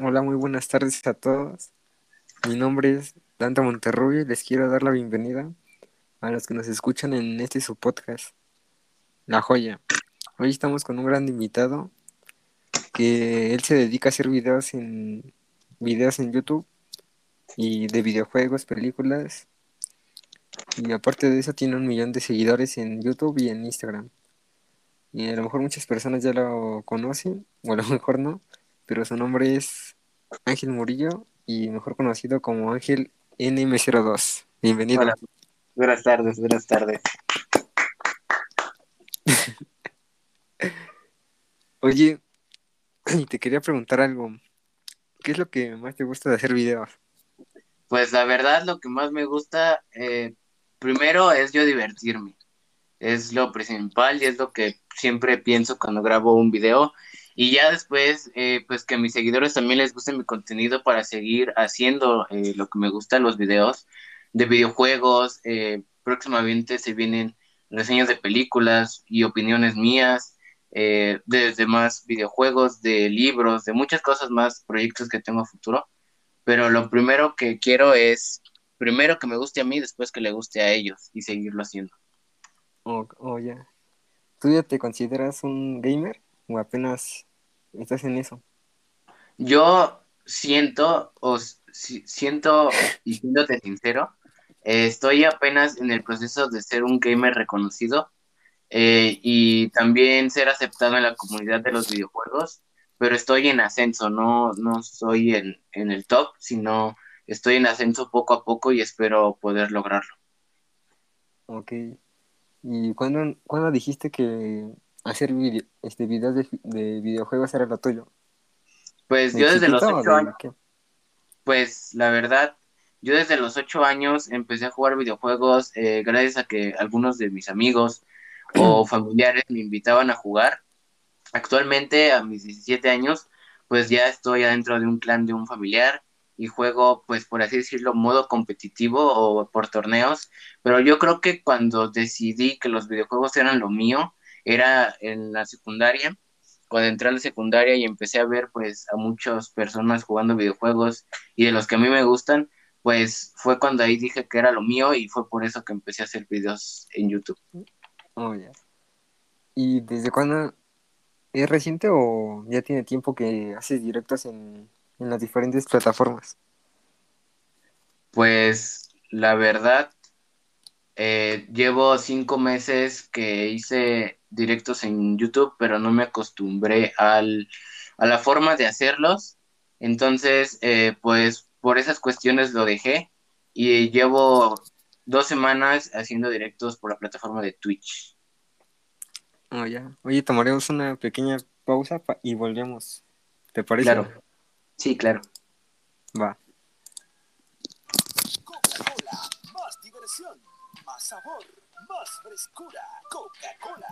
Hola, muy buenas tardes a todos. Mi nombre es Dante Monterrubio y les quiero dar la bienvenida a los que nos escuchan en este su podcast, La Joya. Hoy estamos con un gran invitado que él se dedica a hacer videos en videos en YouTube y de videojuegos, películas. Y aparte de eso tiene un millón de seguidores en YouTube y en Instagram. Y a lo mejor muchas personas ya lo conocen, o a lo mejor no, pero su nombre es Ángel Murillo y mejor conocido como Ángel NM02. Bienvenido. Hola. Buenas tardes, buenas tardes. Oye, te quería preguntar algo. ¿Qué es lo que más te gusta de hacer videos? Pues la verdad lo que más me gusta, eh, primero es yo divertirme. Es lo principal y es lo que siempre pienso cuando grabo un video. Y ya después, eh, pues que a mis seguidores también les guste mi contenido para seguir haciendo eh, lo que me gusta, los videos de videojuegos. Eh, próximamente se vienen reseñas de películas y opiniones mías, eh, desde más videojuegos, de libros, de muchas cosas más, proyectos que tengo a futuro. Pero lo primero que quiero es, primero que me guste a mí, después que le guste a ellos y seguirlo haciendo. Oh, ya. ¿Tú ya te consideras un gamer o apenas estás en eso? Yo siento, o si- siento, y siéndote sincero, eh, estoy apenas en el proceso de ser un gamer reconocido eh, y también ser aceptado en la comunidad de los videojuegos, pero estoy en ascenso, no, no estoy en, en el top, sino estoy en ascenso poco a poco y espero poder lograrlo. Ok. ¿Y cuándo, cuándo dijiste que hacer vide- este, videos de, de videojuegos era lo tuyo? Pues ¿De yo desde los chiquito o ocho de años, qué? pues la verdad, yo desde los ocho años empecé a jugar videojuegos eh, gracias a que algunos de mis amigos o familiares me invitaban a jugar. Actualmente, a mis 17 años, pues ya estoy adentro de un clan de un familiar y juego, pues por así decirlo, modo competitivo o por torneos. Pero yo creo que cuando decidí que los videojuegos eran lo mío, era en la secundaria, cuando entré a la secundaria y empecé a ver pues a muchas personas jugando videojuegos y de los que a mí me gustan, pues fue cuando ahí dije que era lo mío y fue por eso que empecé a hacer videos en YouTube. Oh, ya. ¿Y desde cuándo es reciente o ya tiene tiempo que haces directos en, en las diferentes plataformas? Pues la verdad, eh, llevo cinco meses que hice directos en YouTube, pero no me acostumbré al, a la forma de hacerlos. Entonces, eh, pues por esas cuestiones lo dejé y llevo dos semanas haciendo directos por la plataforma de Twitch. Oh, ya. Oye, tomaremos una pequeña pausa pa- y volvemos. ¿Te parece? Claro. Sí, claro. Va. Coca-Cola, más diversión, más sabor, más frescura. Coca-Cola,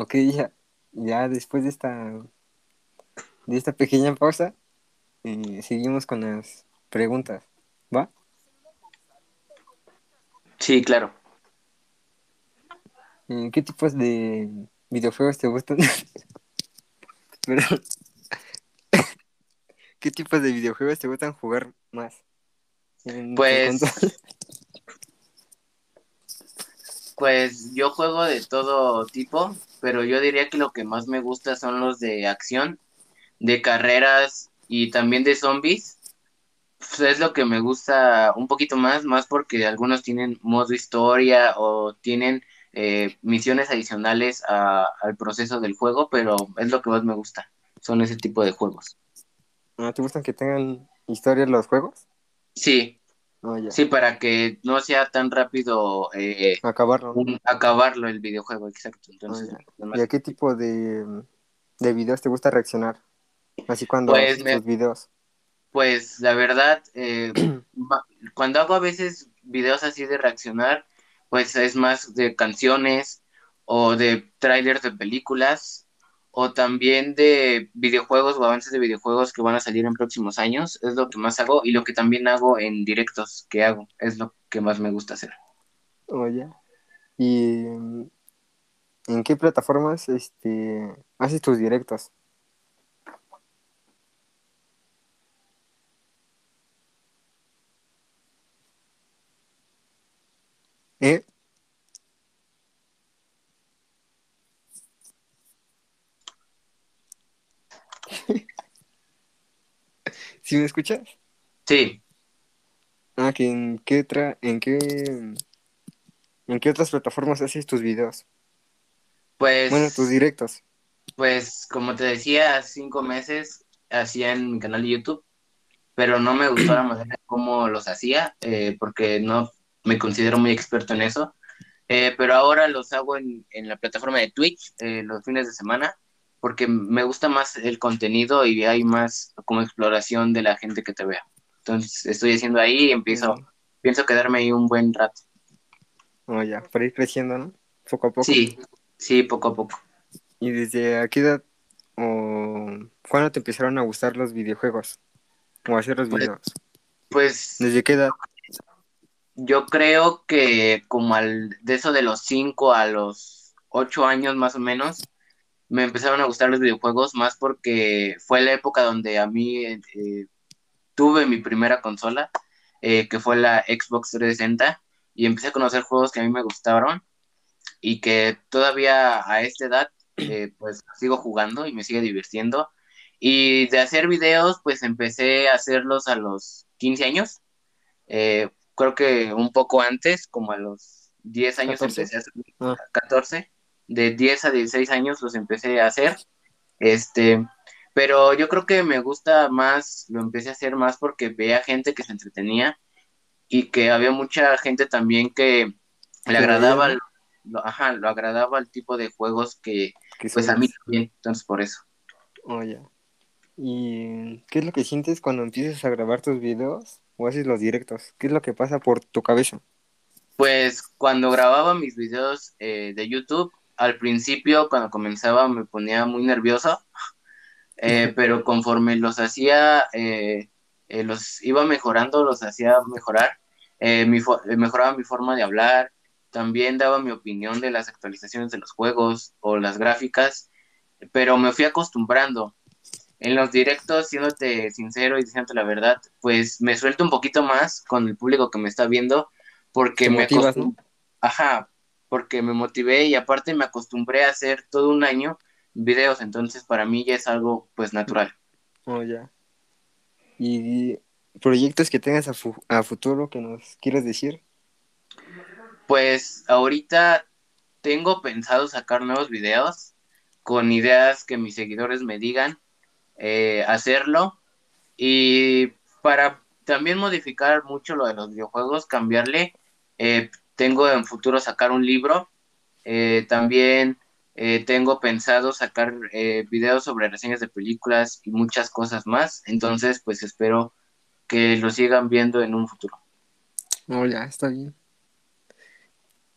Ok, ya, ya después de esta, de esta pequeña pausa, eh, seguimos con las preguntas. ¿Va? Sí, claro. Eh, ¿Qué tipos de videojuegos te gustan? ¿qué tipos de videojuegos te gustan jugar más? Pues, pues yo juego de todo tipo, pero yo diría que lo que más me gusta son los de acción, de carreras y también de zombies. Pues es lo que me gusta un poquito más, más porque algunos tienen modo historia o tienen eh, misiones adicionales a- al proceso del juego, pero es lo que más me gusta, son ese tipo de juegos. Ah, ¿Te gustan que tengan historia los juegos? Sí, Oh, ya. sí, para que no sea tan rápido eh, Acabarlo. ¿no? un- acabarlo el videojuego, exacto. Entonces, Ah, nomás- ¿Y a qué tipo de, de videos te gusta reaccionar? Así cuando Pues haces me- tus videos. Pues la verdad, eh, cuando hago a veces videos así de reaccionar, pues es más de canciones o de trailers de películas o también de videojuegos o avances de videojuegos que van a salir en próximos años. Es lo que más hago y lo que también hago en directos que hago. Es lo que más me gusta hacer. Ya. Y ¿en qué plataformas este, haces tus directos? ¿Eh? ¿Sí me escuchas? Sí, Ah, que en qué otra, en qué, en qué otras plataformas haces tus videos? pues, Bueno, tus directos. pues como te decía, hace cinco meses hacía en mi canal de YouTube, pero no me gustó la manera en cómo los hacía, eh, porque no me considero muy experto en eso. Eh, pero ahora los hago en, en la plataforma de Twitch eh, los fines de semana, porque me gusta más el contenido y hay más como exploración de la gente que te vea. Entonces estoy haciendo ahí y empiezo, pienso quedarme ahí un buen rato. Oh, ya, para ir creciendo, ¿no? Poco a poco. Sí, sí, poco a poco. ¿Y desde a qué edad o cuándo te empezaron a gustar los videojuegos? O hacer los Pues- videos. Pues ¿Desde qué edad? yo creo que como al, de eso de los 5 a los 8 años más o menos, me empezaron a gustar los videojuegos más porque fue la época donde a mí eh, eh, tuve mi primera consola, eh, que fue la Xbox 360, y empecé a conocer juegos que a mí me gustaron y que todavía a esta edad eh, pues sigo jugando y me sigue divirtiendo. Y de hacer videos, pues empecé a hacerlos a los 15 años. Eh, creo que un poco antes, como a los 10 años 14. empecé a hacer, Ah. 14, de 10 a 16 años los empecé a hacer. Este, pero yo creo que me gusta más, lo empecé a hacer más porque veía gente que se entretenía y que había mucha gente también que le agradaba, lo, ajá, lo agradaba el tipo de juegos que, pues a mí también, entonces por eso. Oh, ya. ¿Y qué es lo que sientes cuando empiezas a grabar tus videos o haces los directos? ¿Qué es lo que pasa por tu cabeza? Pues cuando grababa mis videos eh, de YouTube, al principio, cuando comenzaba, me ponía muy nervioso, eh, pero conforme los hacía, eh, eh, los iba mejorando, los hacía mejorar, mi mejoraba mi forma de hablar, también daba mi opinión de las actualizaciones de los juegos o las gráficas, pero me fui acostumbrando. En los directos, siéndote sincero y diciéndote la verdad, pues me suelto un poquito más con el público que me está viendo, porque me motivas, ¿no? Ajá, porque me motivé y aparte me acostumbré a hacer todo un año videos, entonces para mí ya es algo pues natural. Oh, ya. ¿Y proyectos que tengas a, fu- a futuro que nos quieras decir? Pues ahorita tengo pensado sacar nuevos videos con ideas que mis seguidores me digan eh, hacerlo y para también modificar mucho lo de los videojuegos, cambiarle, eh, tengo en futuro sacar un libro, eh, también eh, tengo pensado sacar eh, videos sobre reseñas de películas y muchas cosas más, entonces pues espero que lo sigan viendo en un futuro. Ya, está bien.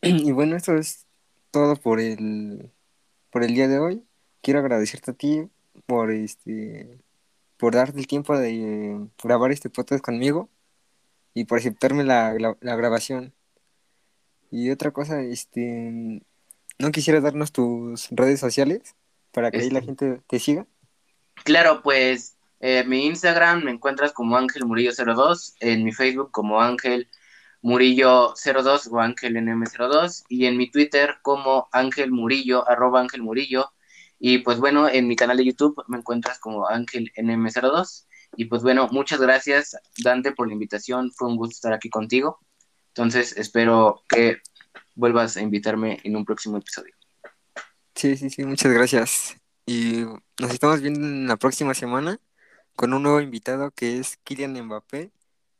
Y bueno, esto es todo por el, por el día de hoy. Quiero agradecerte a ti por este, por darte el tiempo de eh, grabar este podcast conmigo y por aceptarme la- la grabación. Y otra cosa, este, ¿no quisieras darnos tus redes sociales para que ahí la Este. gente te siga? Claro, pues eh, mi Instagram me encuentras como Ángel Murillo 02, en mi Facebook como Ángel Murillo 02 o Ángel NM02 y en mi Twitter como Ángel Murillo, arroba Ángel Murillo. Y pues bueno, en mi canal de YouTube me encuentras como Ángel NM02. Y pues bueno, muchas gracias Dante por la invitación, fue un gusto estar aquí contigo. Entonces espero que vuelvas a invitarme en un próximo episodio. Sí, sí, sí, muchas gracias. Y nos estamos viendo en la próxima semana con un nuevo invitado que es Kylian Mbappé.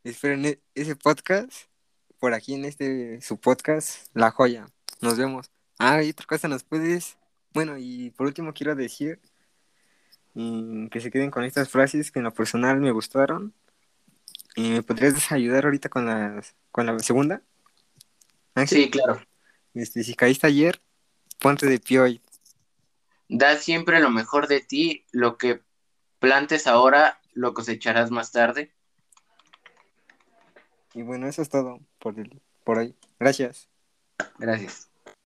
Esperen e- ese podcast por aquí en este su podcast, La Joya. Nos vemos. Ah, y otra cosa nos puedes. Bueno, y por último quiero decir mm, que se queden con estas frases que en lo personal me gustaron. ¿Y me podrías ayudar ahorita con las con la segunda? Ángel, Sí, claro. este, si caíste ayer, ponte de pie hoy. Da siempre lo mejor de ti, lo que plantes ahora lo cosecharás más tarde. Y bueno, eso es todo por el, por hoy. Gracias. Gracias.